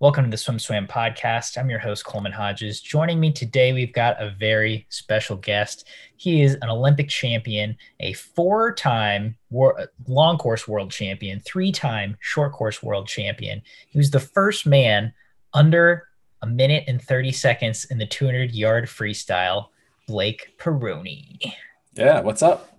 Welcome to the SwimSwam podcast. I'm your host, Coleman Hodges. Joining me today, we've got a very special guest. He is an Olympic champion, a four time long course world champion, three time short course world champion. He was the first man under a minute and 30 seconds in the 200 yard freestyle, Blake Pieroni. Yeah, what's up?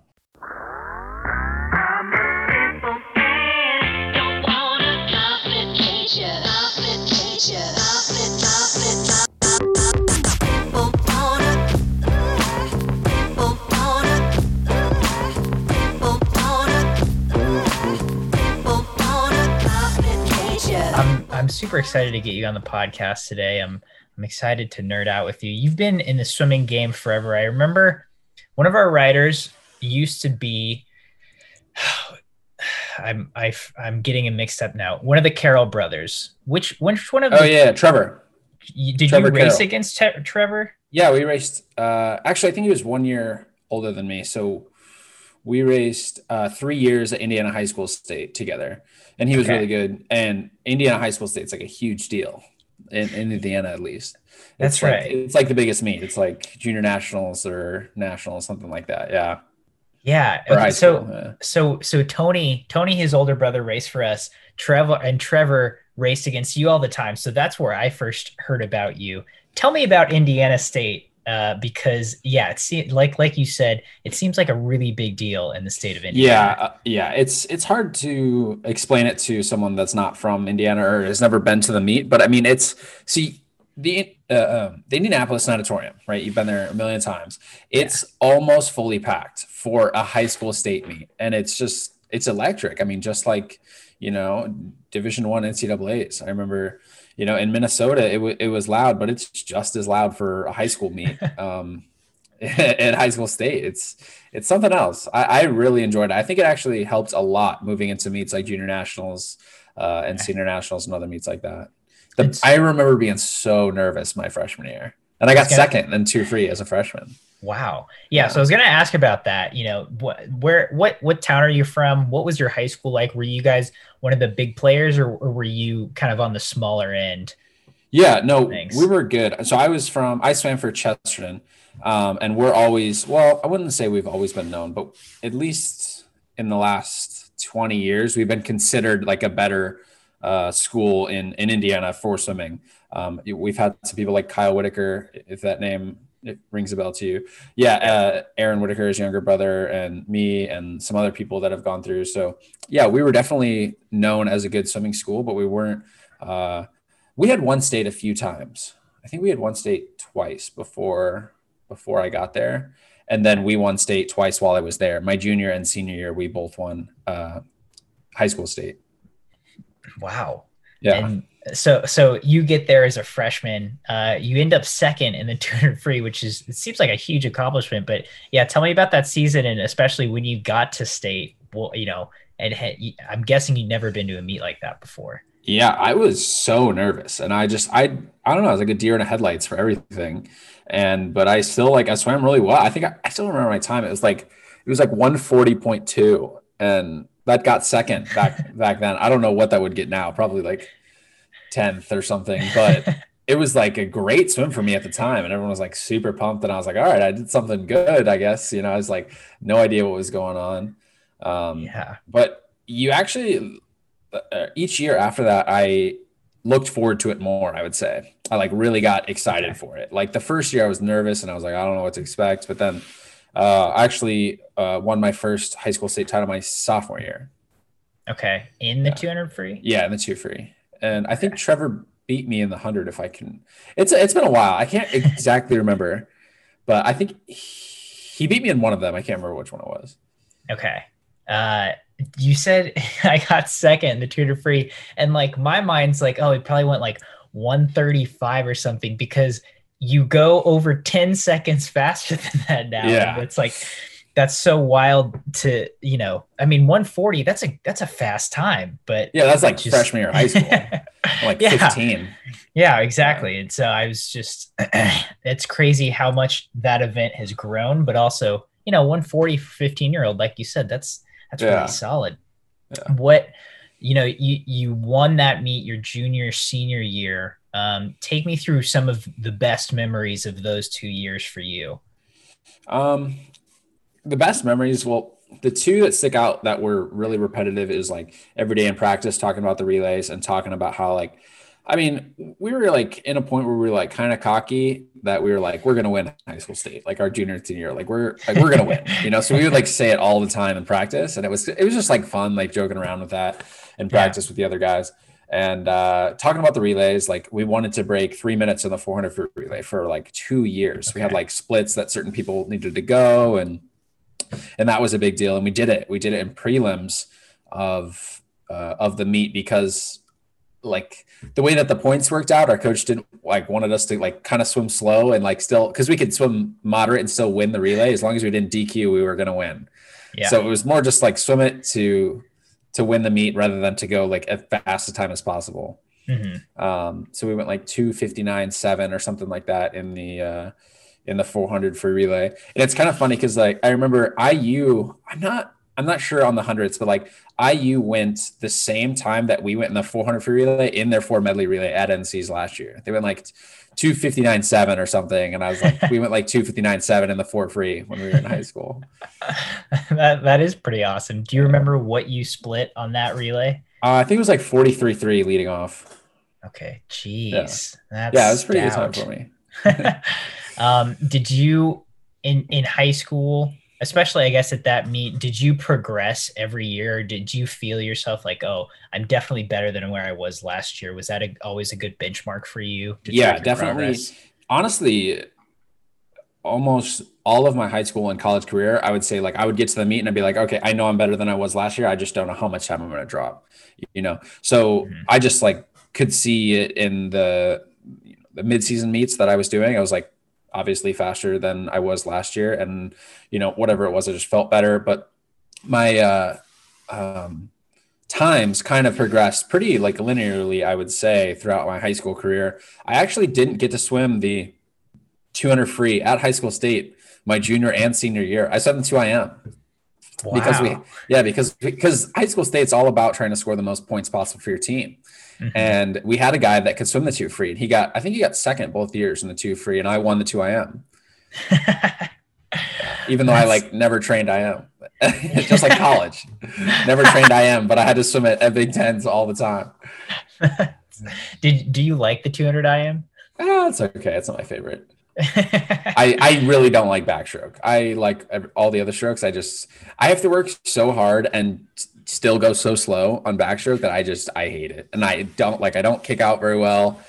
Super excited to get you on the podcast today. I'm I'm excited to nerd out with you. You've been in the swimming game forever. I remember one of our writers used to be I'm I, am i am getting it mixed up now. One of the Carroll brothers. Which which one of? Oh the, yeah, Trevor. did Trevor you race Carroll. against te- Trevor? Yeah, we raced. Uh, actually, I think he was one year older than me. So we raced uh, three years at Indiana High School State together, and he was okay. really good. And Indiana High School State's like a huge deal in, in Indiana, at least. That's it's right. Like, it's like the biggest meet. It's like junior nationals or nationals, something like that. Yeah. Yeah. Okay. So, yeah. so, so Tony, Tony, his older brother, raced for us. Trevor and Trevor raced against you all the time. So that's where I first heard about you. Tell me about Indiana State uh, because yeah, it's like like you said, it seems like a really big deal in the state of Indiana. Yeah, uh, yeah, it's it's hard to explain it to someone that's not from Indiana or has never been to the meet. But I mean, it's see the uh, um, the Indianapolis Natatorium, right? You've been there a million times. It's yeah. almost fully packed for a high school state meet, and it's just it's electric. I mean, just like you know, Division One NCAA's. I remember you know, in Minnesota, it, w- it was loud, but it's just as loud for a high school meet um, at high school state. It's it's something else. I, I, really enjoyed it. I think it actually helped a lot moving into meets like junior nationals uh, and senior nationals and other meets like that. The, I remember being so nervous my freshman year, and I got second and two free as a freshman. Wow. Yeah, yeah. So I was going to ask about that. You know, what, where, what, what town are you from? What was your high school like? Were you guys one of the big players, or, or were you kind of on the smaller end? Yeah, no, Thanks. we were good. So I was from, I swam for Chesterton, um, and we're always, well, I wouldn't say we've always been known, but at least in the last 20 years, we've been considered like a better uh, school in, in Indiana for swimming. Um, we've had some people like Kyle Whitaker, if that name it rings a bell to you. Yeah, uh, Aaron Whitaker's younger brother and me and some other people that have gone through. So yeah, we were definitely known as a good swimming school, but we weren't. Uh, we had one state a few times. I think we had one state twice before before I got there, and then we won state twice while I was there. My junior and senior year, we both won uh, high school state. Wow. Yeah. And so so you get there as a freshman uh, you end up second in the 200 free which is it seems like a huge accomplishment but yeah tell me about that season and especially when you got to state well you know and i'm guessing you'd never been to a meet like that before. Yeah i was so nervous and i just i i don't know i was like a deer in the headlights for everything. And but i still like i swam really well. I think i, I still remember my time. It was like it was like 140.2 and that got second back back then i don't know what that would get now probably like 10th or something, but it was like a great swim for me at the time. And everyone was like super pumped. And I was like, all right, I did something good, I guess. You know, I was like, no idea what was going on. Um, yeah. But you actually, uh, each year after that, I looked forward to it more, I would say. I like really got excited for it. Like the first year I was nervous and I was like, I don't know what to expect. But then uh, I actually uh, won my first high school state title my sophomore year. Okay. In the yeah. 200 free? Yeah, in the two free and I think Trevor beat me in the hundred. If I can, it's it's been a while. I can't exactly remember, but I think he beat me in one of them. I can't remember which one it was. Okay. Uh, you said I got second in the tutor free, and like my mind's like, oh, it probably went like 135 or something because you go over 10 seconds faster than that now. Yeah. It's like that's so wild to you know i mean 140 that's a that's a fast time but yeah that's like just, freshman year of high school like yeah. 15 yeah exactly and so i was just it's crazy how much that event has grown but also you know 140 15 year old like you said that's that's yeah. really solid yeah. what you know, you you won that meet your junior senior year. Um, take me through some of the best memories of those two years for you. Um, the best memories, well, the two that stick out that were really repetitive is like every day in practice talking about the relays and talking about how like I mean, we were like in a point where we were like kind of cocky that we were like, we're gonna win high school state, like our junior senior, like we're like we're gonna win, you know. So we would like say it all the time in practice, and it was it was just like fun, like joking around with that and practice yeah. with the other guys. And uh, talking about the relays, like we wanted to break three minutes in the 400 foot relay for like two years. Okay. We had like splits that certain people needed to go, and and that was a big deal. And we did it. We did it in prelims of uh, of the meet because like the way that the points worked out, our coach didn't like wanted us to like kind of swim slow and like still because we could swim moderate and still win the relay as long as we didn't DQ, we were gonna win. Yeah. So it was more just like swim it to to win the meet rather than to go like as fast a time as possible. Mm-hmm. Um, so we went like two fifty nine seven or something like that in the uh, in the 400 free relay. And it's kind of funny because like I remember IU, I'm not I'm not sure on the hundreds, but like IU went the same time that we went in the 400 free relay in their four medley relay at NC's last year. They went like 259.7 or something. And I was like, we went like 259.7 in the four free when we were in high school. that, that is pretty awesome. Do you remember what you split on that relay? Uh, I think it was like 43.3 leading off. Okay. Jeez. Yeah, yeah it was pretty good time for me. um, did you in, in high school, especially I guess at that meet, did you progress every year? did you feel yourself like, oh, I'm definitely better than where I was last year? Was that a, always a good benchmark for you? Yeah, definitely. Progress? Honestly, almost all of my high school and college career, I would say like I would get to the meet and I'd be like, okay, I know I'm better than I was last year. I just don't know how much time I'm going to drop, you know? So mm-hmm. I just like could see it in the, the mid-season meets that I was doing. I was like, obviously faster than I was last year. And, you know, whatever it was, I just felt better. But my uh, um, times kind of progressed pretty like linearly, I would say, throughout my high school career. I actually didn't get to swim the 200 free at high school state my junior and senior year. I swam the 2 IM. Wow. Because we, yeah, because because high school state's all about trying to score the most points possible for your team. Mm-hmm. And we had a guy that could swim the two free. And he got, I think he got second both years in the two free, and I won the two IM. Even though I like never trained IM, just like college, never trained IM, but I had to swim at, at Big Tens all the time. Did do you like the 200 IM? Ah, it's okay. It's not my favorite. I I really don't like backstroke. I like all the other strokes. I just I have to work so hard and still go so slow on backstroke that I just I hate it, and I don't like I don't kick out very well.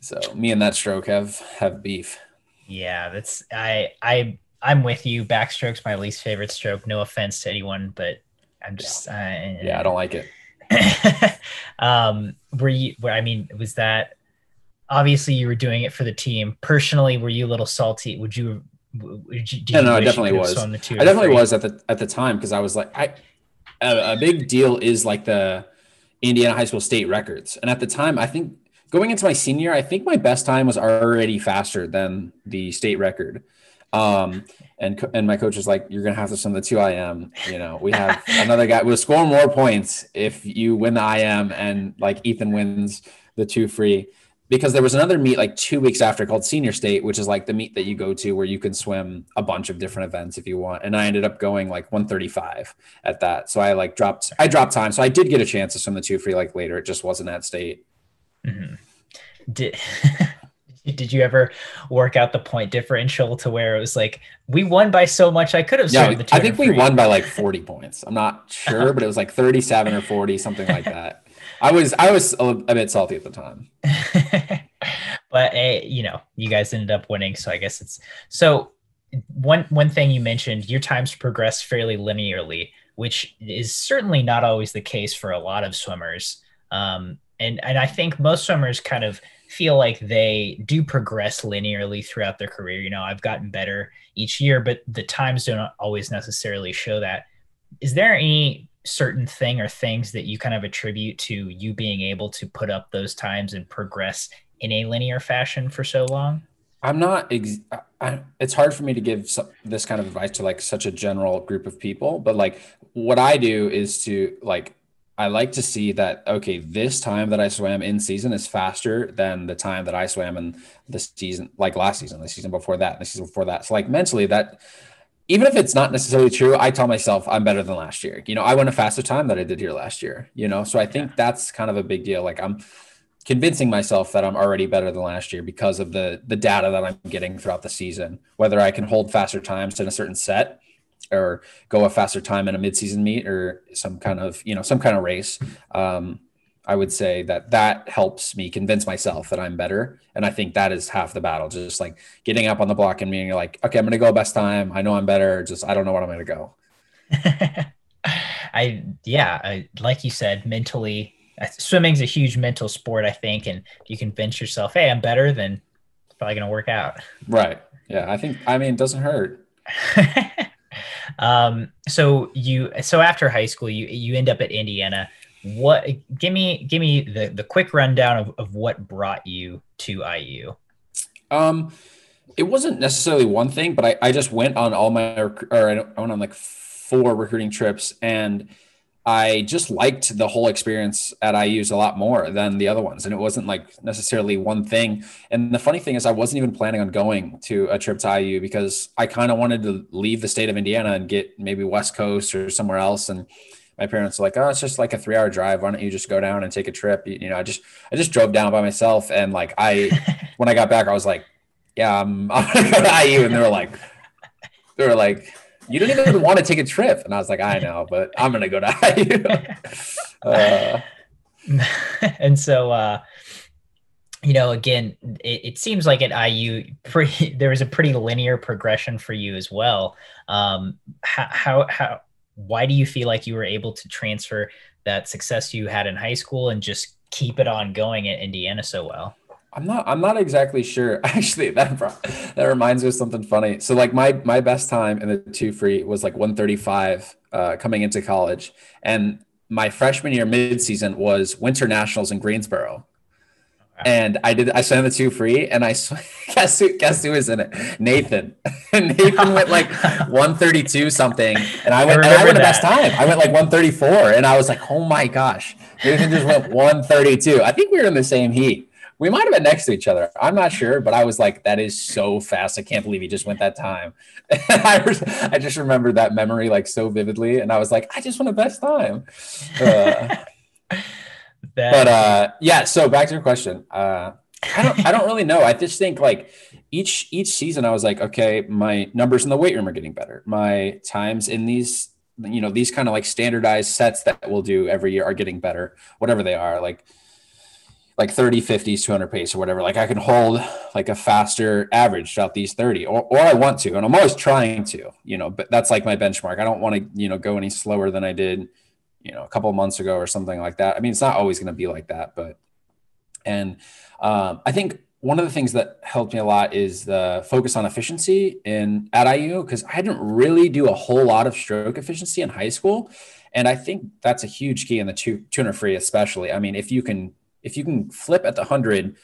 So me and that stroke have have beef. Yeah, that's I I I'm with you. Backstroke's my least favorite stroke. No offense to anyone, but I'm just yeah, I, yeah, I don't like it. um, were you? Where I mean, was that obviously you were doing it for the team? Personally, were you a little salty? Would you? Would you, yeah, no, I definitely was. I definitely was at the at the time because I was like, I a, a big deal is like the Indiana high school state records. And at the time, I think going into my senior, I think my best time was already faster than the state record. Um, and and my coach was like, "You're gonna have to swim the two IM. You know, we have another guy. We'll score more points if you win the IM, and like Ethan wins the two free." Because there was another meet like two weeks after called Senior State, which is like the meet that you go to where you can swim a bunch of different events if you want. And I ended up going like 135 at that. So I like dropped, I dropped time. So I did get a chance to swim the two free like later. It just wasn't at state. Mm-hmm. Did, did you ever work out the point differential to where it was like we won by so much I could have yeah, I think we won by like 40 points. I'm not sure, but it was like 37 or 40, something like that. I was I was a, bit salty at the time. but uh, you know, you guys ended up winning, so I guess it's so. One one thing you mentioned, your times progress fairly linearly, which is certainly not always the case for a lot of swimmers. Um, and and I think most swimmers kind of feel like they do progress linearly throughout their career. You know, I've gotten better each year, but the times don't always necessarily show that. Is there any certain thing or things that you kind of attribute to you being able to put up those times and progress in a linear fashion for so long? I'm not. Ex- I, it's hard for me to give this kind of advice to like such a general group of people, but like what I do is to like I like to see that okay, this time that I swam in season is faster than the time that I swam in the season, like last season, the season before that, the season before that. So like mentally, that even if it's not necessarily true, I tell myself I'm better than last year. You know, I went a faster time that I did here last year. You know, so I think yeah. that's kind of a big deal. Like I'm convincing myself that I'm already better than last year because of the the data that I'm getting throughout the season. Whether I can hold faster times in a certain set or go a faster time in a midseason meet or some kind of you know some kind of race. Um, I would say that that helps me convince myself that I'm better, and I think that is half the battle. Just like getting up on the block and being like, okay, I'm going to go best time. I know I'm better. Just I don't know what I'm going to go. I yeah, I, like you said, mentally swimming's a huge mental sport, I think, and you convince yourself, hey, I'm better, then it's probably gonna work out. Right. Yeah. I think I mean it doesn't hurt. um, so you so after high school you you end up at Indiana. What give me give me the the quick rundown of, of what brought you to IU? Um it wasn't necessarily one thing, but I, I just went on all my or I went on like four recruiting trips and I just liked the whole experience at IU's a lot more than the other ones. And it wasn't like necessarily one thing. And the funny thing is, I wasn't even planning on going to a trip to IU because I kind of wanted to leave the state of Indiana and get maybe West Coast or somewhere else. And my parents were like, oh, it's just like a three hour drive. Why don't you just go down and take a trip? You, know, I just, I just drove down by myself. And like, I, when I got back, I was like, yeah, I'm, I'm going to go to IU. And they were like, they were like, you don't even want to take a trip. And I was like, I know, but I'm to go to IU. uh, and so, uh, you know, again, it, it, seems like at IU, pretty there was a pretty linear progression for you as well. Um, how, how, how, why do you feel like you were able to transfer that success you had in high school and just keep it on going at Indiana so well? I'm not. I'm not exactly sure. Actually, that that reminds me of something funny. So, like my my best time in the two free was like 135 uh, coming into college, and my freshman year midseason was Winter Nationals in Greensboro. And I did. I swam the two free, and I guess who guess who was in it? Nathan. and Nathan went like 132 something, and I went. I, and I went the best time. I went like 134, and I was like, oh my gosh, Nathan just went 132. I think we were in the same heat we might have been next to each other. I'm not sure, but I was like, that is so fast. I can't believe he just went that time. I, was, I just remember that memory like so vividly. And I was like, I just went the best time. Uh, but uh, yeah, so back to your question. Uh, I don't, I don't really know. I just think like each, each season I was like, okay, my numbers in the weight room are getting better. My times in these, you know, these kind of like standardized sets that we'll do every year are getting better, whatever they are. Like, like 30 50s 200 pace or whatever like i can hold like a faster average throughout these 30 or, or i want to and i'm always trying to you know but that's like my benchmark i don't want to you know go any slower than i did you know a couple months ago or something like that. I mean it's not always going to be like that but and um, i think one of the things that helped me a lot is the focus on efficiency in at iu because i didn't really do a whole lot of stroke efficiency in high school. And i think that's a huge key in the two, 200 free especially. I mean if you can if you can flip at the 100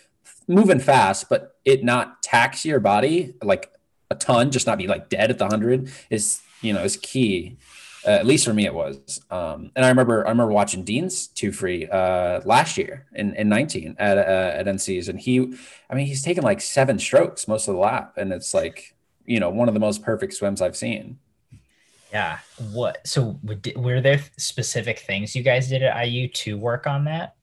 moving fast but it not tax your body like a ton just not be like dead at the 100 is you know is key uh, at least for me it was. Um, and i remember i remember watching dean's two free uh, last year in, in 19 at, uh, at nc's and he i mean he's taken like seven strokes most of the lap and it's like you know one of the most perfect swims i've seen. Yeah. What so were there specific things you guys did at iu to work on that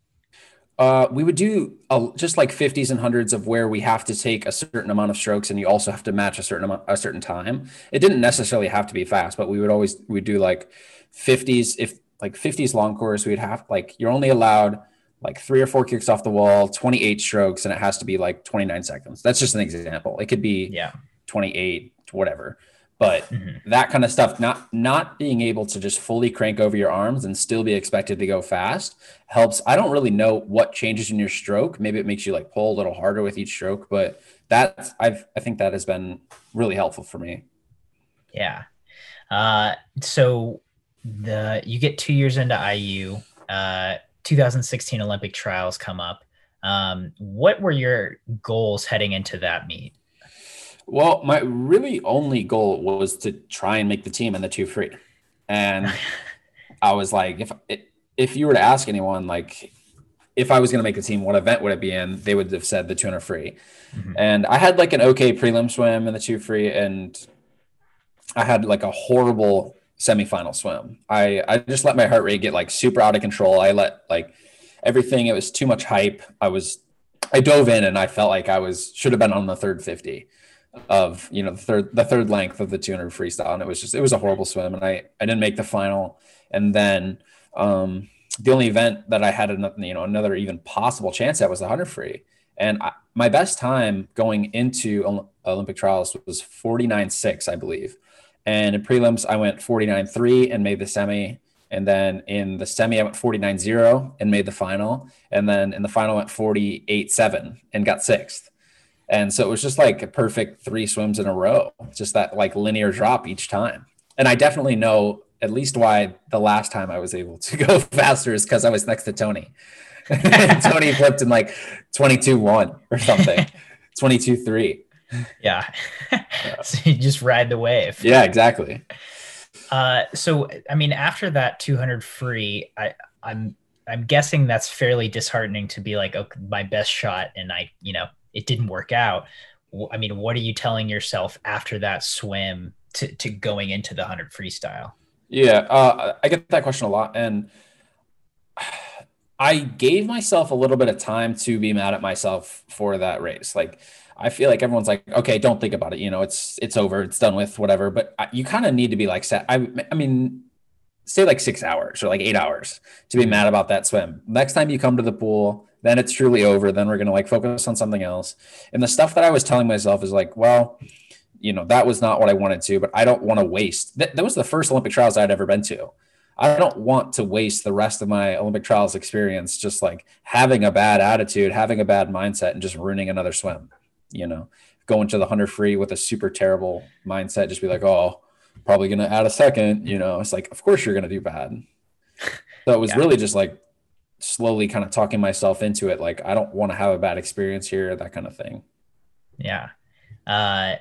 uh, we would do a, just like 50s and hundreds of where we have to take a certain amount of strokes and you also have to match a certain amount a certain time. It didn't necessarily have to be fast but we would always we do like 50s if like 50s long course we'd have like you're only allowed like three or four kicks off the wall 28 strokes and it has to be like 29 seconds. That's just an example. It could be yeah. 28 whatever but mm-hmm. that kind of stuff not not being able to just fully crank over your arms and still be expected to go fast helps. I don't really know what changes in your stroke. Maybe it makes you like pull a little harder with each stroke but that's i've i think that has been really helpful for me. Yeah. Uh so the you get two years into iu uh 2016 olympic trials come up. Um what were your goals heading into that meet well, my really only goal was to try and make the team in the two free. And I was like, if if you were to ask anyone, like, if I was going to make the team, what event would it be in? They would have said the 200 free. Mm-hmm. And I had like an okay prelim swim in the two free, and I had like a horrible semifinal swim. I I just let my heart rate get like super out of control. I let like everything. It was too much hype. I was I dove in and I felt like I was should have been on the third 50 of you know the third the third length of the 200 freestyle. And it was just it was a horrible swim. And I I didn't make the final. And then um the only event that I had another you know another even possible chance at was the 100 free. And I, my best time going into Olympic trials was 49.6 I believe. And in prelims I went 49.3 and made the semi. And then in the semi, I went 49 0 and made the final. And then in the final, I went 48 7 and got sixth. And so it was just like a perfect three swims in a row, just that like linear drop each time. And I definitely know at least why the last time I was able to go faster is because I was next to Tony. Tony flipped in like 22 1 or something, 22 3. Yeah. so you just ride the wave. Yeah, exactly. Uh, so I mean, after that 200 free, I I'm I'm guessing that's fairly disheartening to be like, okay, my best shot, and I, you know, it didn't work out. I mean, what are you telling yourself after that swim to, to going into the 100 freestyle? Yeah, uh, I get that question a lot. And I gave myself a little bit of time to be mad at myself for that race. Like, I feel like everyone's like, okay, don't think about it. You know, it's it's over, it's done with, whatever. But you kind of need to be like, set. I, I mean, say like six hours or like eight hours to be mad about that swim. Next time you come to the pool, then it's truly over. Then we're gonna like focus on something else. And the stuff that I was telling myself is like, well, you know, that was not what I wanted to, but I don't want to waste. That, that was the first Olympic trials I'd ever been to. I don't want to waste the rest of my Olympic trials experience just like having a bad attitude, having a bad mindset, and just ruining another swim you know, going to the hunter free with a super terrible mindset, just be like, oh, probably going to add a second, you know, it's like, of course you're going to do bad. So it was yeah. really just like slowly kind of talking myself into it. Like, I don't want to have a bad experience here, that kind of thing. Yeah. Uh,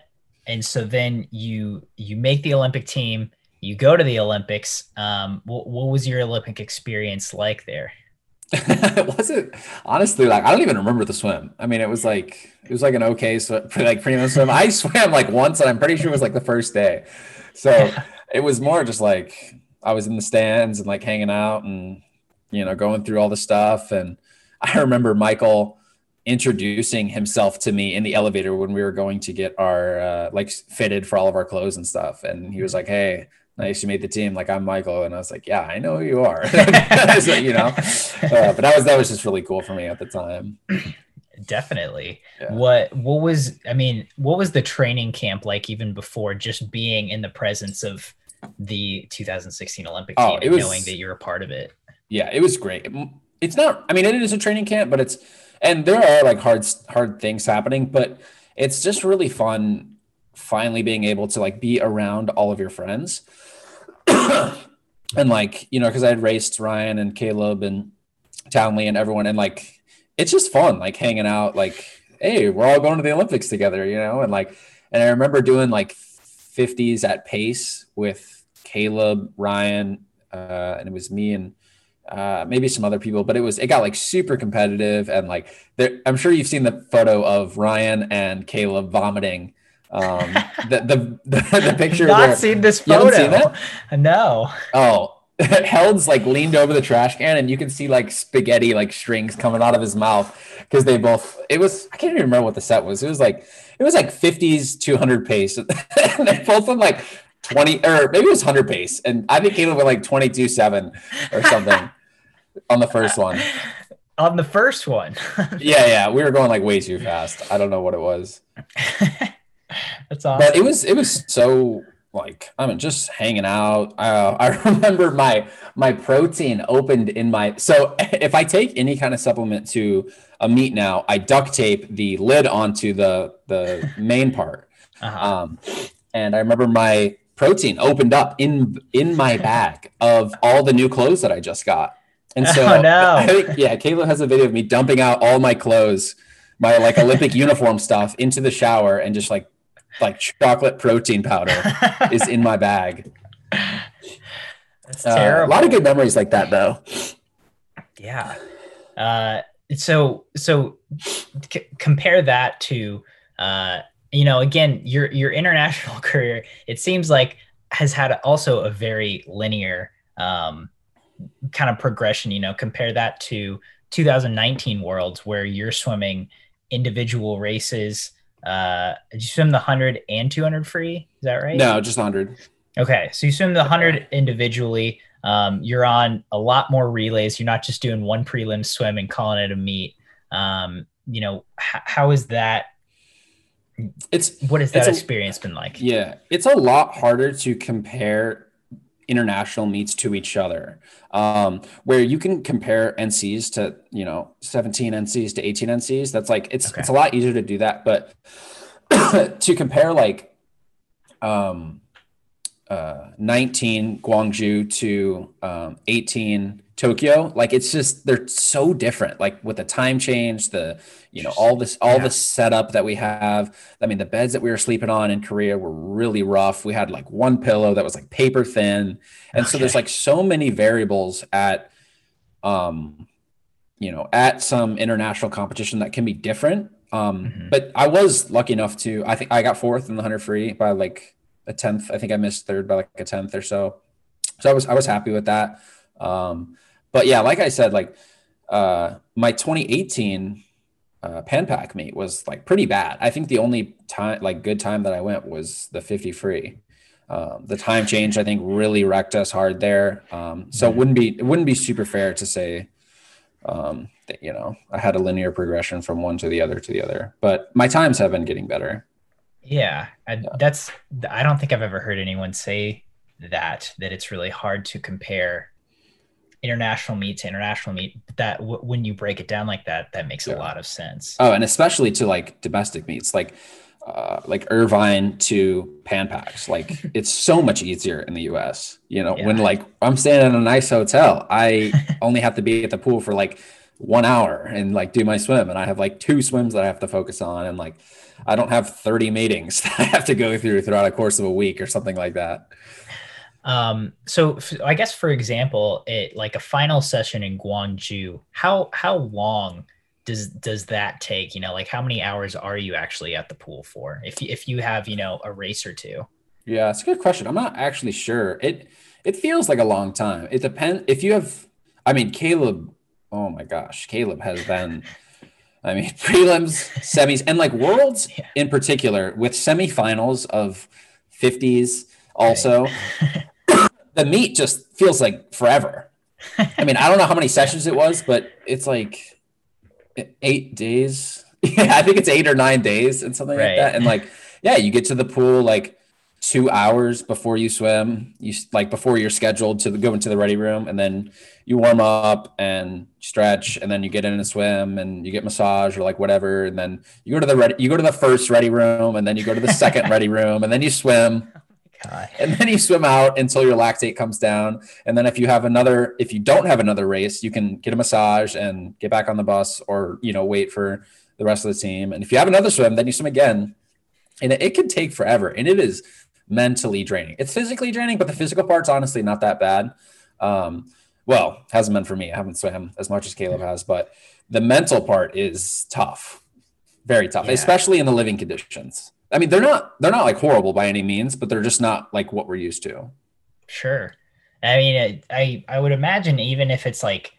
and so then you, you make the Olympic team, you go to the Olympics. Um, what, what was your Olympic experience like there? it wasn't honestly like I don't even remember the swim. I mean, it was like it was like an okay sw- like prelim swim. I swam like once, and I'm pretty sure it was like the first day. So it was more just like I was in the stands and like hanging out and you know going through all the stuff. And I remember Michael introducing himself to me in the elevator when we were going to get our uh, like fitted for all of our clothes and stuff. And he was like, "Hey." nice you made the team like i'm michael and i was like yeah i know who you are so, you know uh, but that was that was just really cool for me at the time definitely yeah. what what was i mean what was the training camp like even before just being in the presence of the 2016 olympic oh, team oh, and was, knowing that you're a part of it yeah it was great. It's not i mean it is a training camp but it's and there are like hard hard things happening but it's just really fun finally being able to like be around all of your friends. And like you know because i had raced ryan and caeleb and townley and everyone and like it's just fun like hanging out like hey we're all going to the olympics together you know? And like and i remember doing like 50s at pace with caeleb ryan uh, and it was me and uh, maybe some other people, but it was it got like super competitive and like there, I'm sure you've seen the photo of Ryan and Caeleb vomiting um, the, the, the, the picture. Not where, seen this photo. Seen that? No. Oh, Held's like leaned over the trash can and you can see like spaghetti like strings coming out of his mouth because they both it was I can't even remember what the set was. It was like it was like 50s 200 pace. and they both went like 20 or maybe it was 100 pace and I think Caeleb went like 22 7 or something on the first one. On the first one. yeah, yeah. We were going like way too fast. I don't know what it was. That's awesome. But it was it was so like I mean just hanging out. Uh, I remember my my protein opened in my so if I take any kind of supplement to a meet now, I duct tape the lid onto the the main part. Uh-huh. Um, and I remember my protein opened up in in my bag of all the new clothes that I just got. And so, oh, no. I think, yeah, Caeleb has a video of me dumping out all my clothes, my like Olympic uniform stuff into the shower and just like like chocolate protein powder is in my bag. That's terrible. Uh, a lot of good memories like that, though. Yeah. Uh, so so c- compare that to uh, you know again your your international career. It seems like has had also a very linear um, kind of progression. You know, compare that to 2019 Worlds where you're swimming individual races. Uh, did you swim the 100 and 200 free? Is that right? No, just 100. Okay, so you swim the 100 individually. Um, you're on a lot more relays. You're not just doing one prelim swim and calling it a meet. Um, you know, h- how is that? It's What has that a- experience been like? yeah, it's a lot harder to compare international meets to each other. Um, where you can compare NCs to you know 17 NCs to 18 NCs. That's like it's Okay. it's a lot easier to do that, but to compare like um uh 19 Gwangju to um 18 Tokyo, like it's just they're so different. Like with the time change, the you know all this all Yeah. the setup that we have. I mean, the beds that we were sleeping on in Korea were really rough. We had like one pillow that was like paper thin, and so there's like so many variables at um you know at some international competition that can be different. Um, Mhm. but I was lucky enough to I think I got fourth in the hundred free by like a tenth. I think I missed third by like a tenth or so. So I was I was happy with that. Um, but yeah, like I said, like uh, my 2018 uh, Pan Pac meet was like pretty bad. I think the only time like good time that I went was the 50 free. Um, the time change I think really wrecked us hard there. Um, so it wouldn't be it wouldn't be super fair to say um, that, you know I had a linear progression from one to the other to the other. But my times have been getting better. Yeah, I, that's. I don't think I've ever heard anyone say that that it's really hard to compare international meet to international meet. That w- when you break it down like that, that makes Yeah. a lot of sense. Oh, and especially to like domestic meets, like uh, like Irvine to Pan Pacs. Like it's so much easier in the U.S. You know, when like I'm staying in a nice hotel, I only have to be at the pool for like one hour and like do my swim, and I have like two swims that I have to focus on, and like I don't have 30 meetings that I have to go through throughout a course of a week or something like that. Um, so f- I guess for example, it like a final session in Gwangju, how how long does does that take? You know, like how many hours are you actually at the pool for? If you, if you have you know a race or two. Yeah, it's a good question. I'm not actually sure. It it feels like a long time. It depends if you have I mean Caeleb, oh my gosh, Caeleb has been I mean prelims, semis and like worlds Yeah. in particular with semifinals of 50s also. the meet just feels like forever. I mean, I don't know how many sessions it was, but it's like 8 days. Yeah, I think it's 8 or 9 days and something Right. like that. And like yeah, you get to the pool like two hours before you swim. You like before you're scheduled to go into the ready room, and then you warm up and stretch, and then you get in and swim, and you get massage or like whatever, and then you go to the ready. You go to the first ready room, and then you go to the second ready room, and then you swim, God. and then you swim out until your lactate comes down. And then if you have another, if you don't have another race, you can get a massage and get back on the bus, or you know wait for the rest of the team. And if you have another swim, then you swim again and it, it can take forever and it is mentally draining it's physically draining but the physical part's honestly not that bad um, well hasn't been for me i haven't swam as much as caeleb has but the mental part is tough very tough Yeah. especially in the living conditions i mean they're not they're not like horrible by any means but they're just not like what we're used to Sure. I mean, I I would imagine even if it's like,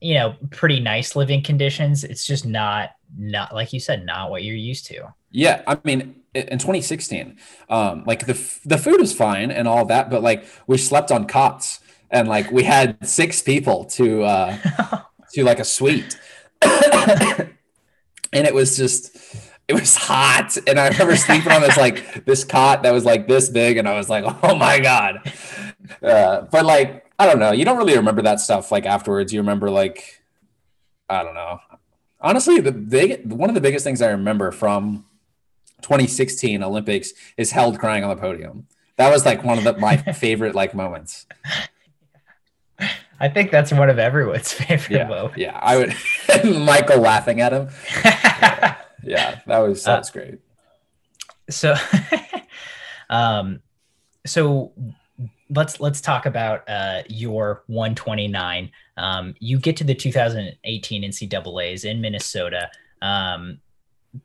you know, pretty nice living conditions, it's just not not like you said, not what you're used to. Yeah, I mean, in 2016, um, like the the food was fine and all that, but like we slept on cots and like we had six people to uh, to like a suite, and it was just it was hot, and I remember sleeping on this like this cot that was like this big, and I was like, oh my god, uh, but like I don't know, you don't really remember that stuff like afterwards. You remember like I don't know. Honestly, the big one of the biggest things I remember from 2016 Olympics is held crying on the podium. That was like one of the, my favorite like moments. I think that's one of everyone's favorite Yeah, moments. yeah. I would Michael laughing at him. Yeah, that was that was great. so, um, so let's let's talk about uh, your 129. Um, you get to the 2018 NCAA's in Minnesota. Um,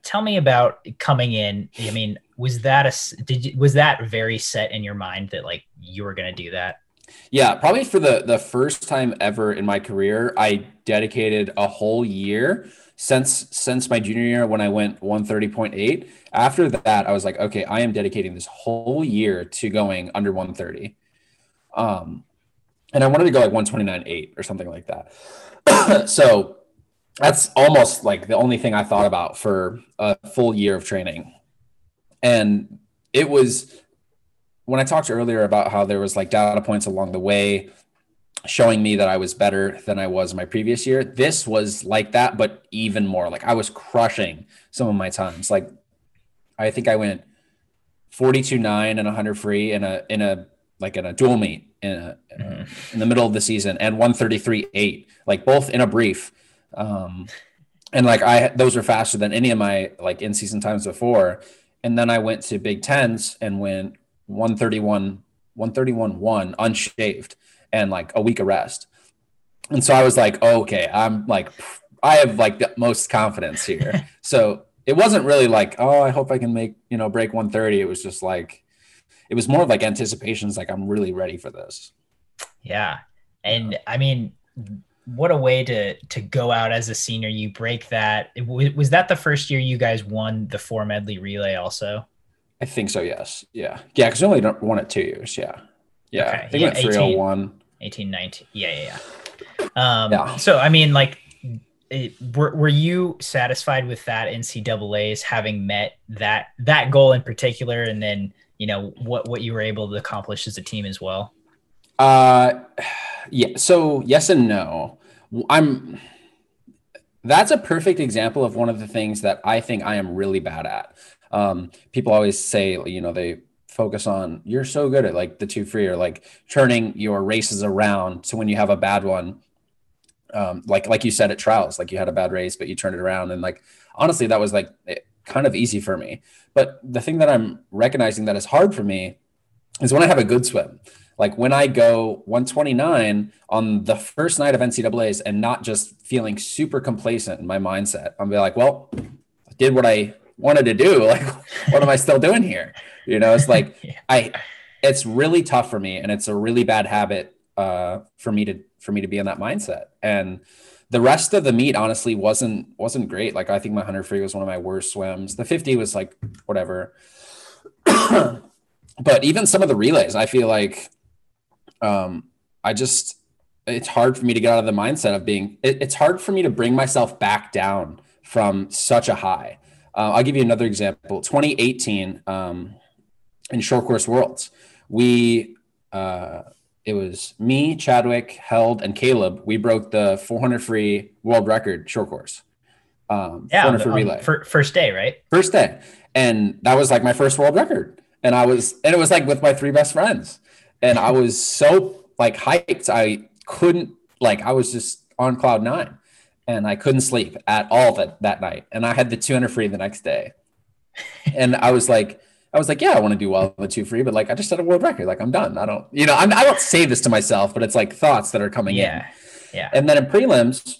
tell me about coming in. I mean, was that a did you was that very set in your mind that like you were going to do that? Yeah, probably for the the first time ever in my career, I dedicated a whole year since since my junior year when I went 130.8. After that, I was like, okay, I am dedicating this whole year to going under 130. Um, and I wanted to go like 129.8 or something like that. so that's almost like the only thing I thought about for a full year of training. And it was when I talked earlier about how there was like data points along the way showing me that I was better than I was my previous year. This was like that, but even more. Like I was crushing some of my times. Like I think I went 42 9 and 100 free in a in a like in a dual meet in a, mm-hmm. in the middle of the season and 133 8 like both in a brief um and like I those were faster than any of my like in season times before and then I went to Big Tens and went 131 131 1 unshaved and like a week of rest. And so I was like oh, okay I'm like I have like the most confidence here. So it wasn't really like oh I hope I can make you know break 130 it was just like it was more of like anticipations like i'm really ready for this. Yeah. And i mean what a way to to go out as a senior. You break that. Was that the first year you guys won the four medley relay also? I think so yes. Yeah. Yeah because we only won it two years. Yeah. Yeah. Okay. i think yeah, went 301 18 19 yeah yeah yeah. Um yeah. so i mean like it, were, were you satisfied with that ncaa's having met that that goal in particular and then you know what what you were able to accomplish as a team as well? Uh yeah. So yes and no. I'm that's a perfect example of one of the things that i think i am really bad at. Um people always say you know they focus on you're so good at like the two free or like turning your races around so when you have a bad one um like like you said at trials like you had a bad race but you turned it around and like honestly that was like kind of easy for me. But the thing that I'm recognizing that is hard for me is when I have a good swim. Like when I go 129 on the first night of NCAA's and not just feeling super complacent in my mindset. I'm be like, well, I did what I wanted to do. Like, what am I still doing here? You know, it's like yeah. I it's really tough for me and it's a really bad habit uh, for me to for me to be in that mindset. And the rest of the meet honestly wasn't wasn't great. Like I think my hundred free was one of my worst swims. The fifty was like whatever. but even some of the relays, I feel like um, I just it's hard for me to get out of the mindset of being. It, it's hard for me to bring myself back down from such a high. Uh, I'll give you another example. 2018 um, in short course worlds, we uh, it was me, Chadwick, Held, and Caeleb. We broke the 400 free world record short course. Um, yeah, on, relay. first day, right? First day, and that was like my first world record. And I was, and it was like with my three best friends, and I was so like hyped. I couldn't like I was just on cloud nine, and I couldn't sleep at all that that night. And I had the 200 free the next day, and I was like I was like, yeah, I want to do well the two free, but like I just set a world record. Like I'm done. I don't, you know, I'm, I do not say this to myself, but it's like thoughts that are coming yeah. in. Yeah. And then in prelims,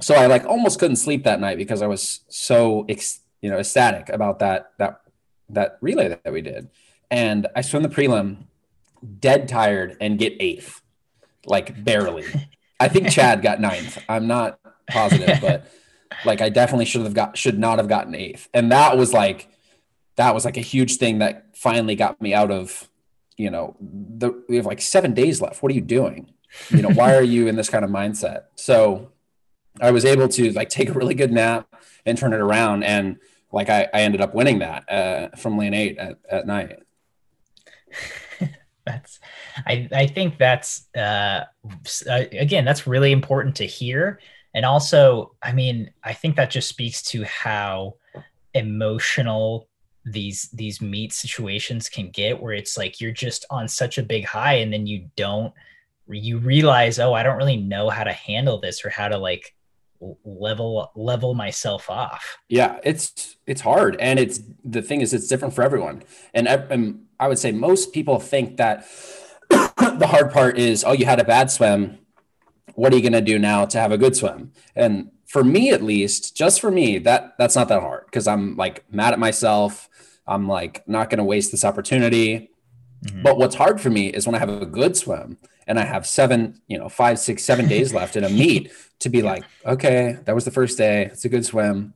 so I like almost couldn't sleep that night because I was so, ex- you know, ecstatic about that that that relay that, that we did. And I swim the prelim, dead tired, and get eighth, like barely. I think Chad got ninth. I'm not positive, but like I definitely should have got should not have gotten eighth. And that was like that was like a huge thing that finally got me out of, you know, the we have like seven days left. What are you doing? You know, why are you in this kind of mindset? So I was able to like take a really good nap and turn it around. And like I, I ended up winning that uh, from lane eight at, at night. that's I, I think that's uh, again that's really important to hear and also i mean i think that just speaks to how emotional these these meet situations can get where it's like you're just on such a big high and then you don't you realize oh i don't really know how to handle this or how to like level level myself off yeah it's it's hard and it's the thing is it's different for everyone and, and i would say most people think that the hard part is, oh, you had a bad swim. What are you going to do now to have a good swim? And for me, at least, just for me, that that's not that hard because I'm like mad at myself. I'm like not going to waste this opportunity. Mm-hmm. But what's hard for me is when I have a good swim and I have seven, you know, five, six, seven days left in a meet to be like, okay, that was the first day. It's a good swim,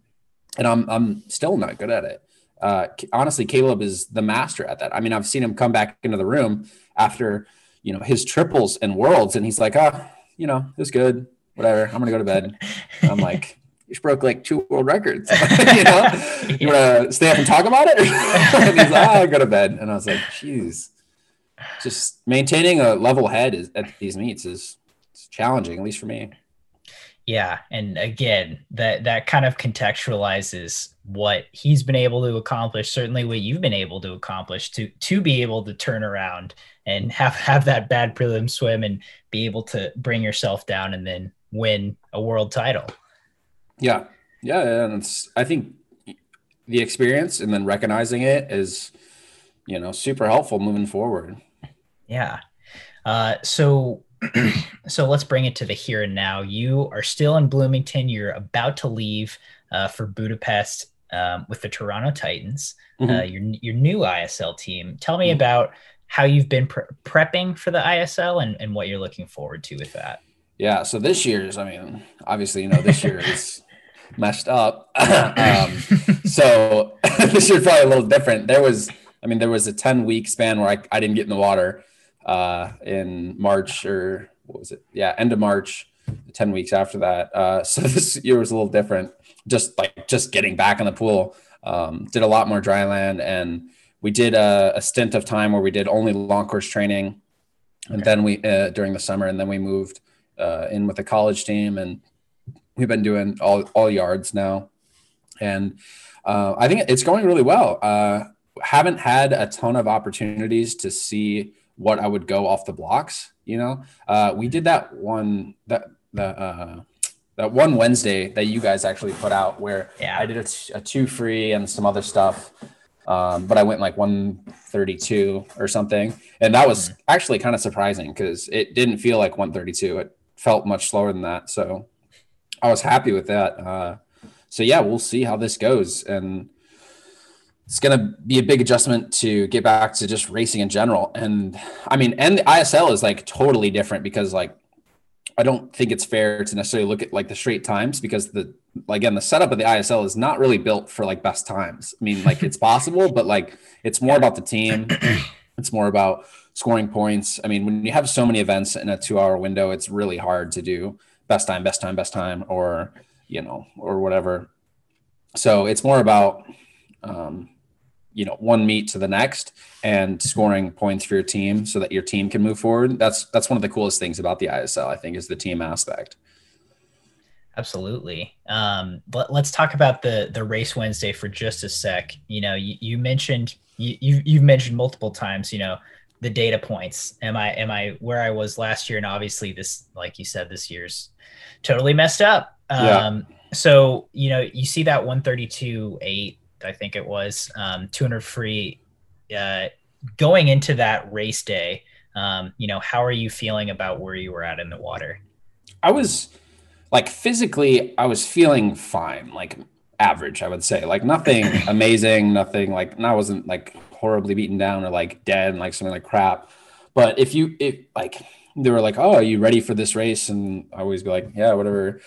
and I'm I'm still not good at it. Uh, honestly, Caeleb is the master at that. I mean, I've seen him come back into the room after you know his triples and worlds, and he's like, ah, oh, you know, it's good, whatever. I'm gonna go to bed. I'm like. Broke like two world records. you know, you want to stay up and talk about it? and he's like, oh, go to bed. And I was like, "Jeez, just maintaining a level head is, at these meets is challenging, at least for me. Yeah, and again, that that kind of contextualizes what he's been able to accomplish. Certainly, what you've been able to accomplish to to be able to turn around and have have that bad prelim swim and be able to bring yourself down and then win a world title. Yeah, yeah, and it's I think the experience and then recognizing it is you know super helpful moving forward. Yeah. Uh, so so let's bring it to the here and now. You are still in Bloomington. You're about to leave uh, for Budapest um, with the Toronto Titans, mm-hmm. uh, your your new ISL team. Tell me mm-hmm. about how you've been pre- prepping for the ISL and, and what you're looking forward to with that. Yeah. So this year's, I mean, obviously, you know, this year is messed up. um, so this year's probably a little different. There was, I mean, there was a 10 week span where I, I didn't get in the water uh, in March or what was it? Yeah, end of March, 10 weeks after that. Uh, so this year was a little different. Just like just getting back in the pool. Um, did a lot more dry land and we did a, a, stint of time where we did only long course training. And okay. then we, uh, during the summer, and then we moved uh, in with the college team and we've been doing all, all yards now. And uh, I think it's going really well. Uh, haven't had a ton of opportunities to see what I would go off the blocks. You know, uh, we did that one that the uh, that one Wednesday that you guys actually put out where yeah. I did a, t- a two free and some other stuff. Um, but I went like 132 or something. And that was mm-hmm. actually kind of surprising because it didn't feel like 132. It felt much slower than that. So I was happy with that. Uh, so yeah, we'll see how this goes. And it's going to be a big adjustment to get back to just racing in general. And I mean, and the ISL is like totally different because like I don't think it's fair to necessarily look at like the straight times because the again the setup of the ISL is not really built for like best times. I mean, like it's possible, but like it's more about the team. It's more about scoring points. I mean, when you have so many events in a two-hour window, it's really hard to do best time, best time, best time, or you know, or whatever. So it's more about um, you know one meet to the next and scoring points for your team so that your team can move forward that's that's one of the coolest things about the isl i think is the team aspect absolutely um, let, us talk about the the race wednesday for just a sec you know you, you mentioned you, you you've mentioned multiple times you know the data points am i am i where i was last year and obviously this like you said this year's totally messed up um, yeah. so you know you see that 132 8 I think it was, um, 200 free. Uh, going into that race day, um, you know, how are you feeling about where you were at in the water? I was like physically, I was feeling fine, like average, I would say, like nothing amazing, nothing like, and I wasn't like horribly beaten down or like dead and like something like crap. But if you, if like, they were like, "Oh, are you ready for this race?" And I always be like, "Yeah, whatever."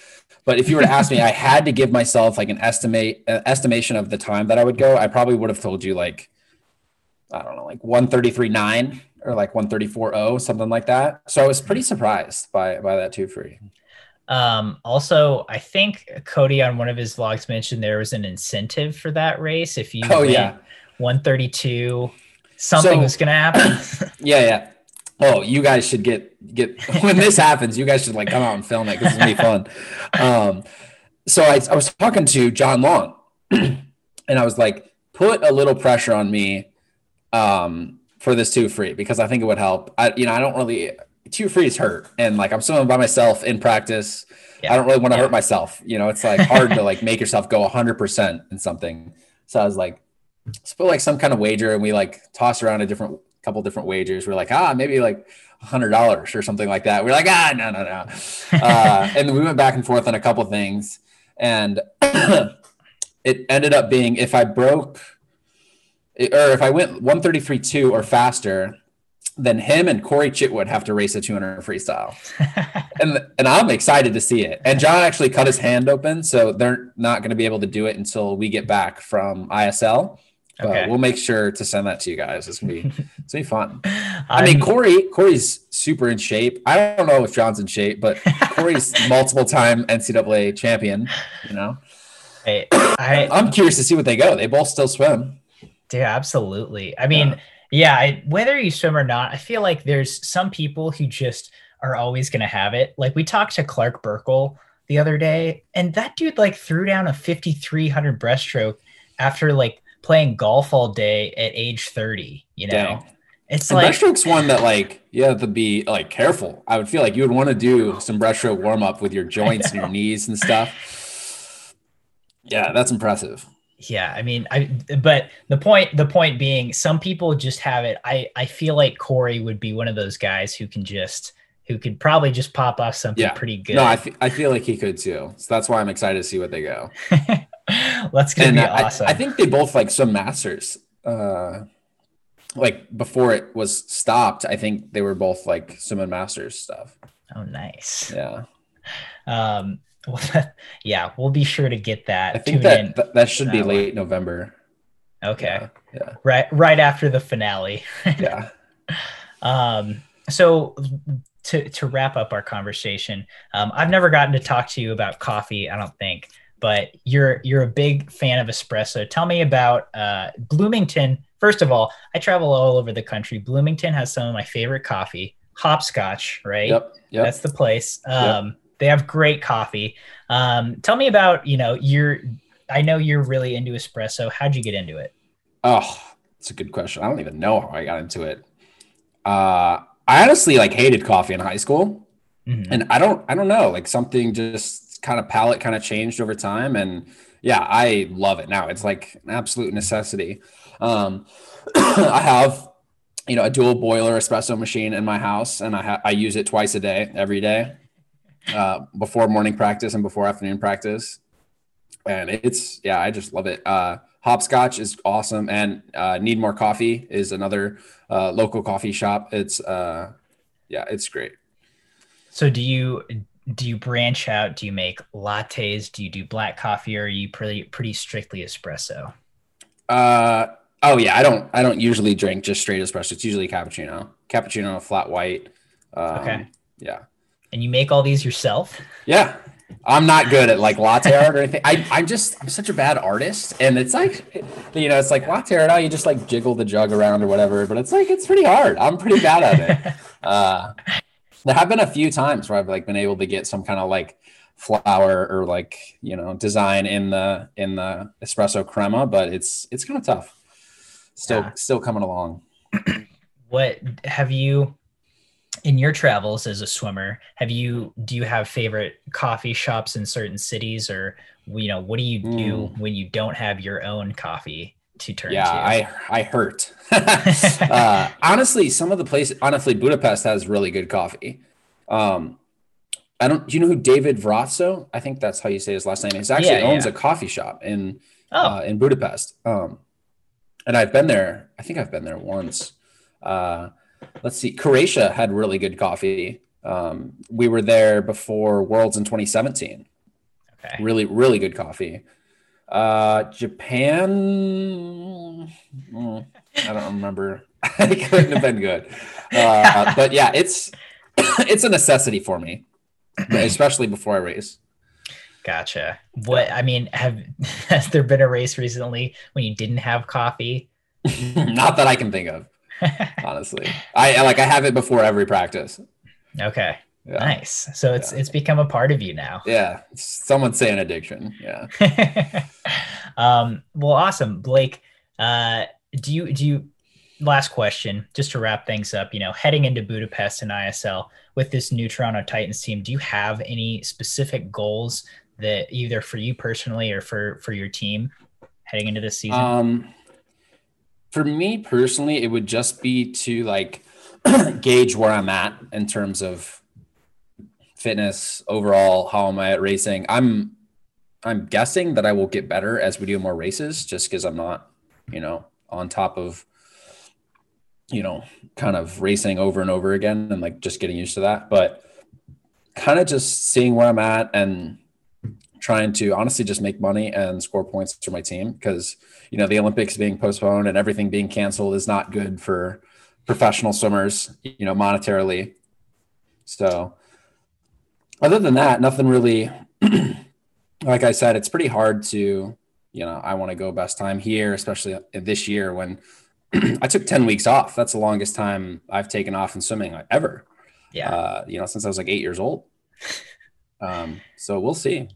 But if you were to ask me, I had to give myself like an estimate an estimation of the time that I would go. I probably would have told you like I don't know, like 133.9 or like 134.0, something like that. So I was pretty surprised by by that two free. Um, also, I think Cody on one of his vlogs mentioned there was an incentive for that race. If you oh yeah 132, something so, was gonna happen. yeah, yeah. Oh, you guys should get get when this happens. You guys should like come out and film it because it's gonna be fun. Um, so I, I was talking to John Long, and I was like, put a little pressure on me um, for this two free because I think it would help. I you know I don't really two frees hurt, and like I'm swimming by myself in practice. Yeah. I don't really want to yeah. hurt myself. You know, it's like hard to like make yourself go 100 percent in something. So I was like, let's put like some kind of wager, and we like toss around a different couple different wagers. We're like, ah, maybe like hundred dollars or something like that. We're like, ah, no, no, no. uh, and we went back and forth on a couple things, and it ended up being if I broke or if I went 133.2 or faster, then him and Corey Chitwood have to race a 200 freestyle. and and I'm excited to see it. And John actually cut his hand open, so they're not going to be able to do it until we get back from ISL. But okay. we'll make sure to send that to you guys. It's gonna be it's gonna be fun. I mean, Corey Corey's super in shape. I don't know if John's in shape, but Corey's multiple time NCAA champion. You know, hey, I, I'm curious to see what they go. They both still swim. Yeah, absolutely. I mean, yeah, yeah I, whether you swim or not, I feel like there's some people who just are always going to have it. Like we talked to Clark Burckle the other day, and that dude like threw down a 5300 breaststroke after like playing golf all day at age 30. You know, Dang. it's and like breaststroke's one that like you have to be like careful. I would feel like you would want to do some breaststroke warm up with your joints and your knees and stuff. Yeah, that's impressive. Yeah, I mean, I but the point the point being, some people just have it. I I feel like Corey would be one of those guys who can just who could probably just pop off something yeah. pretty good. No, I, f- I feel like he could too. So that's why I'm excited to see what they go. that's gonna and be I, awesome. I think they both like some masters. Uh, like before it was stopped, I think they were both like some masters stuff. Oh, nice. Yeah. Um, yeah, we'll be sure to get that. I think that, that, that should be late November. Okay. Yeah, yeah. Right right after the finale. yeah. Um so to to wrap up our conversation, um, I've never gotten to talk to you about coffee, I don't think, but you're you're a big fan of espresso. Tell me about uh, Bloomington. First of all, I travel all over the country. Bloomington has some of my favorite coffee, hopscotch, right? Yep. Yep. That's the place. Um, yep they have great coffee. Um, tell me about, you know, you're, I know you're really into espresso. How'd you get into it? Oh, it's a good question. I don't even know how I got into it. Uh, I honestly like hated coffee in high school. Mm-hmm. And I don't, I don't know, like something just kind of palate kind of changed over time. And yeah, I love it now. It's like an absolute necessity. Um, I have, you know, a dual boiler espresso machine in my house and I, ha- I use it twice a day, every day uh, before morning practice and before afternoon practice. And it's, yeah, I just love it. Uh, Hopscotch is awesome. And uh, Need More Coffee is another uh, local coffee shop. It's, uh, yeah, it's great. So do you, do you branch out? Do you make lattes? Do you do black coffee or are you pretty, pretty strictly espresso? Uh, oh yeah. I don't, I don't usually drink just straight espresso. It's usually cappuccino, cappuccino, flat white. Um, okay. Yeah and you make all these yourself? Yeah. I'm not good at like latte art or anything. I, I'm just I'm such a bad artist, and it's like, you know, it's like latte art. You just like jiggle the jug around or whatever, but it's like it's pretty hard. I'm pretty bad at it. Uh, there have been a few times where I've like been able to get some kind of like flower or like you know design in the in the espresso crema, but it's it's kind of tough. Still yeah. still coming along. What have you? In your travels as a swimmer have you do you have favorite coffee shops in certain cities or you know what do you do mm. when you don't have your own coffee to turn yeah to? i i hurt uh, honestly some of the places honestly budapest has really good coffee um i don't do you know who david Verraszto? i think that's how you say his last name he actually yeah, owns yeah. a coffee shop in oh. uh, in budapest um and i've been there i think i've been there once uh let's see, Croatia had really good coffee. Um, we were there before Worlds in 2017. Okay. Really, really good coffee. Uh, Japan, mm, I don't remember. it couldn't have been good. Uh, but yeah, it's it's a necessity for me, especially before I race. Gotcha. What I mean, have has there been a race recently when you didn't have coffee? Not that I can think of. honestly. I like I have it before every practice. Okay. Yeah. Nice. So it's yeah. it's become a part of you now. Yeah. Someone's saying addiction. Yeah. um, well, awesome. Blake, uh, do you do you last question, just to wrap things up, you know, heading into Budapest and ISL with this new Toronto Titans team, do you have any specific goals that either for you personally or for for your team heading into this season? Um for me personally, it would just be to like gauge where I'm at in terms of fitness overall. How am I at racing? I'm I'm guessing that I will get better as we do more races, just because I'm not, you know, on top of, you know, kind of racing over and over again and like just getting used to that. But kind of just seeing where I'm at and trying to honestly just make money and score points for my team because you know the Olympics being postponed and everything being canceled is not good for professional swimmers, you know, monetarily. So other than that, nothing really like I said, it's pretty hard to, you know, I want to go best time here, especially this year when I took 10 weeks off. That's the longest time I've taken off in swimming ever. Yeah. Uh, you know, since I was like eight years old. Um, so we'll see.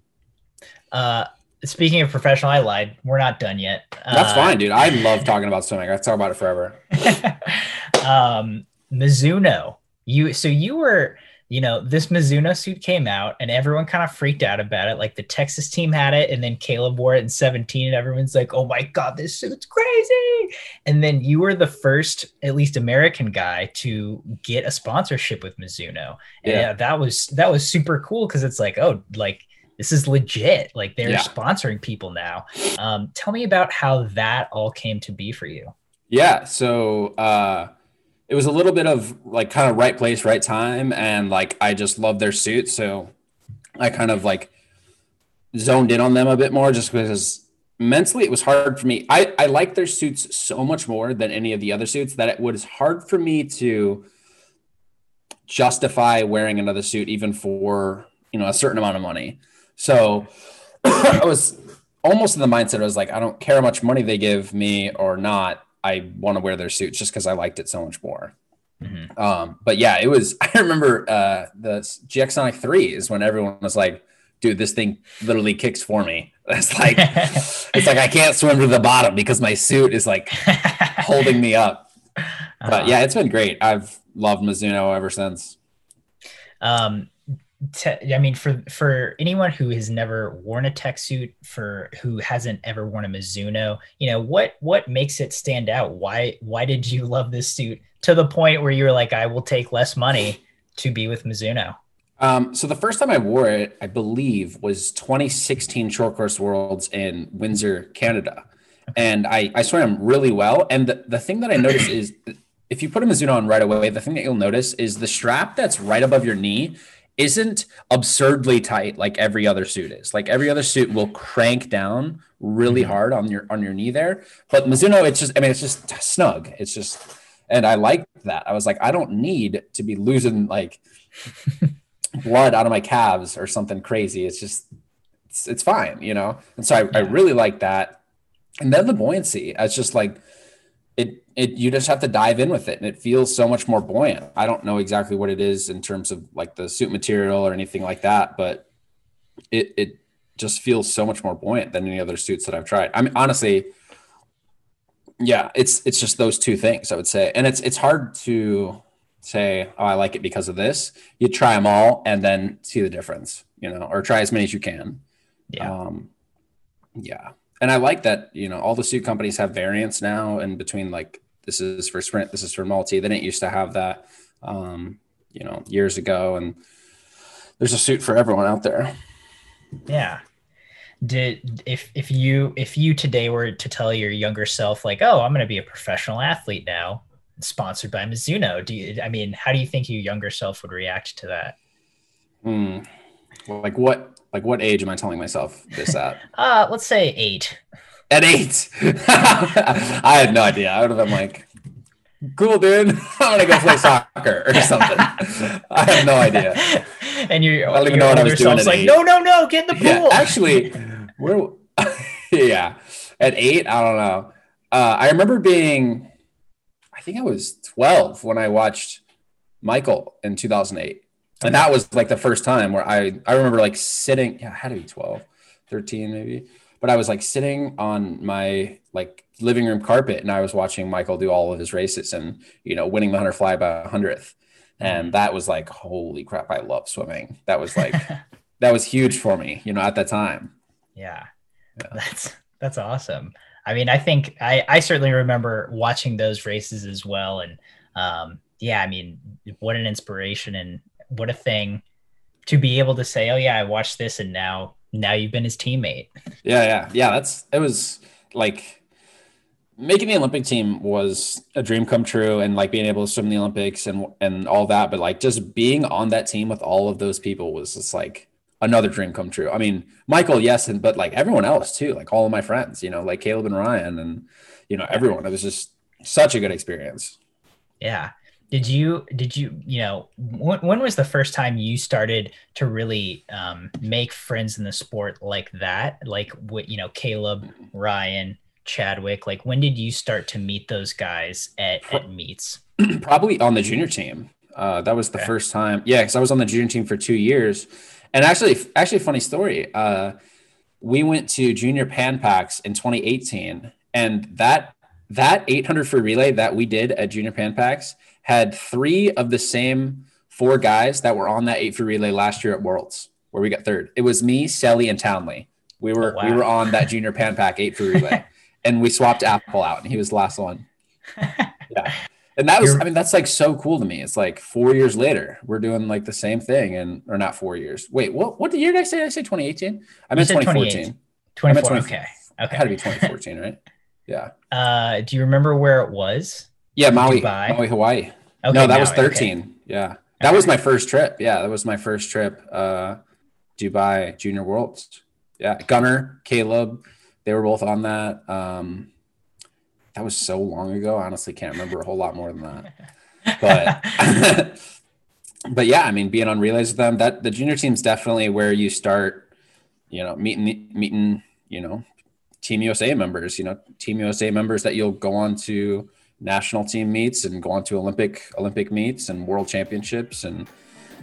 Uh, speaking of professional, I lied. We're not done yet. That's uh, fine, dude. I love talking about swimming. I talk about it forever. um, Mizuno. You so you were, you know, this Mizuno suit came out and everyone kind of freaked out about it. Like the Texas team had it, and then Caeleb wore it in 17, and everyone's like, oh my god, this suit's crazy. And then you were the first, at least American guy, to get a sponsorship with Mizuno. And yeah, that was that was super cool because it's like, oh, like this is legit. Like they're yeah. sponsoring people now. Um, tell me about how that all came to be for you. Yeah. So uh, it was a little bit of like kind of right place, right time. And like I just love their suit. So I kind of like zoned in on them a bit more just because mentally it was hard for me. I, I like their suits so much more than any of the other suits that it was hard for me to justify wearing another suit even for you know a certain amount of money so I was almost in the mindset I was like, I don't care how much money they give me or not. I want to wear their suits just because I liked it so much more. Mm-hmm. Um, but yeah, it was. I remember uh, the GX Sonic Three is when everyone was like, "Dude, this thing literally kicks for me." It's like it's like I can't swim to the bottom because my suit is like holding me up. But uh-huh. yeah, it's been great. I've loved Mizuno ever since. Um, I mean, for for anyone who has never worn a tech suit, for who hasn't ever worn a Mizuno, you know what what makes it stand out? Why why did you love this suit to the point where you were like, I will take less money to be with Mizuno? Um, so the first time I wore it, I believe, was 2016 Short Course Worlds in Windsor, Canada, and I I swam really well. And the the thing that I noticed is if you put a Mizuno on right away, the thing that you'll notice is the strap that's right above your knee isn't absurdly tight like every other suit is. Like every other suit will crank down really mm-hmm. hard on your on your knee there. But Mizuno, it's just I mean it's just snug. It's just and I like that. I was like, I don't need to be losing like blood out of my calves or something crazy. It's just it's, it's fine, you know. And so I, yeah. I really like that. And then the buoyancy. It's just like it it you just have to dive in with it and it feels so much more buoyant. I don't know exactly what it is in terms of like the suit material or anything like that, but it it just feels so much more buoyant than any other suits that I've tried. I mean honestly, yeah, it's it's just those two things I would say. And it's it's hard to say, oh, I like it because of this. You try them all and then see the difference, you know, or try as many as you can. Yeah. Um, yeah and I like that you know all the suit companies have variants now in between like this is for sprint, this is for multi. They didn't used to have that, um, you know, years ago, and there's a suit for everyone out there. Yeah. Did if if you if you today were to tell your younger self like, oh, I'm going to be a professional athlete now, sponsored by Mizuno, do you? I mean, how do you think your younger self would react to that? Hmm. Well, like what like, what age am I telling myself this at? uh, let's say eight. At eight, I had no idea. I would have been like, "Cool, dude. I'm gonna go play soccer or something." I have no idea. And you're, I don't even know what I was doing. At like, eight. no, no, no, get in the pool. Yeah, actually, we're yeah. At eight, I don't know. Uh, I remember being, I think I was 12 when I watched Michael in 2008 and that was like the first time where I I remember like sitting yeah I had to be 12 13 maybe but I was like sitting on my like living room carpet and I was watching Michael do all of his races and you know winning the 100 fly by a hundredth and mm-hmm. that was like holy crap I love swimming that was like that was huge for me you know at that time yeah, yeah. that's that's awesome I mean, I think I, I certainly remember watching those races as well. And um, yeah, I mean, what an inspiration and what a thing to be able to say, oh yeah, I watched this and now now you've been his teammate. Yeah, yeah, yeah. That's it was like making the Olympic team was a dream come true and like being able to swim in the Olympics and and all that. But like just being on that team with all of those people was just like another dream come true. I mean, Michael, yes, and but like everyone else too, like all of my friends, you know, like Caeleb and Ryan and you know, everyone. It was just such a good experience. Yeah. Did you did you you know when, when was the first time you started to really um, make friends in the sport like that? Like what you know, Caeleb, Ryan, Chadwick. Like when did you start to meet those guys at, at meets? Probably on the junior team. Uh, that was the okay. first time. Yeah, because I was on the junior team for two years, and actually, actually, funny story. Uh, we went to Junior Pan Pacs in 2018, and that that 800 free relay that we did at Junior Pan Pacs had three of the same four guys that were on that eight free relay last year at Worlds, where we got third. It was me, Sally, and Townley. We were oh, wow. we were on that Junior Pan Pac eight free relay, and we swapped Apple out, and he was the last one. Yeah. and that was You're, i mean that's like so cool to me. It's like four years later we're doing like the same thing and or not four years. Wait what what year did i say? I say 2018 i meant 2014 20, okay okay. It had to be 2014 right? Yeah. Uh do you remember where it was? Yeah maui. Dubai? maui hawaii okay, no that Maui, was 13 okay. yeah that okay. was my first trip yeah that was my first trip uh dubai junior worlds yeah Gunnar caeleb they were both on that um that was so long ago. I honestly can't remember a whole lot more than that. But but yeah, I mean, being on relays with them, that the junior team's definitely where you start, you know, meeting meeting, you know, Team USA members, you know, Team USA members that you'll go on to national team meets and go on to Olympic Olympic meets and world championships and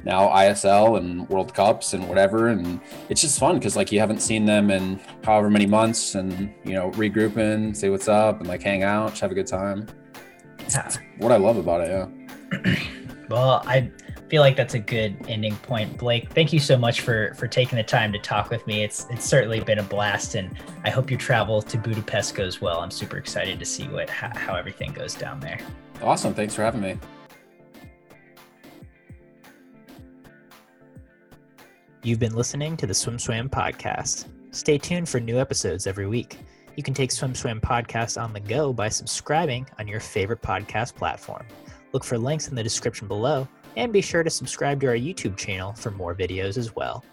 now ISL and World Cups and whatever. And it's just fun because like you haven't seen them in however many months and, you know, regrouping, say what's up and like hang out, just have a good time. That's what I love about it. Yeah. well, I feel like that's a good ending point. Blake, thank you so much for for taking the time to talk with me. It's it's certainly been a blast and I hope your travel to Budapest goes well. I'm super excited to see what how, how everything goes down there. Awesome. Thanks for having me. You've been listening to the SwimSwam podcast. Stay tuned for new episodes every week. You can take SwimSwam podcast on the go by subscribing on your favorite podcast platform. Look for links in the description below and be sure to subscribe to our YouTube channel for more videos as well.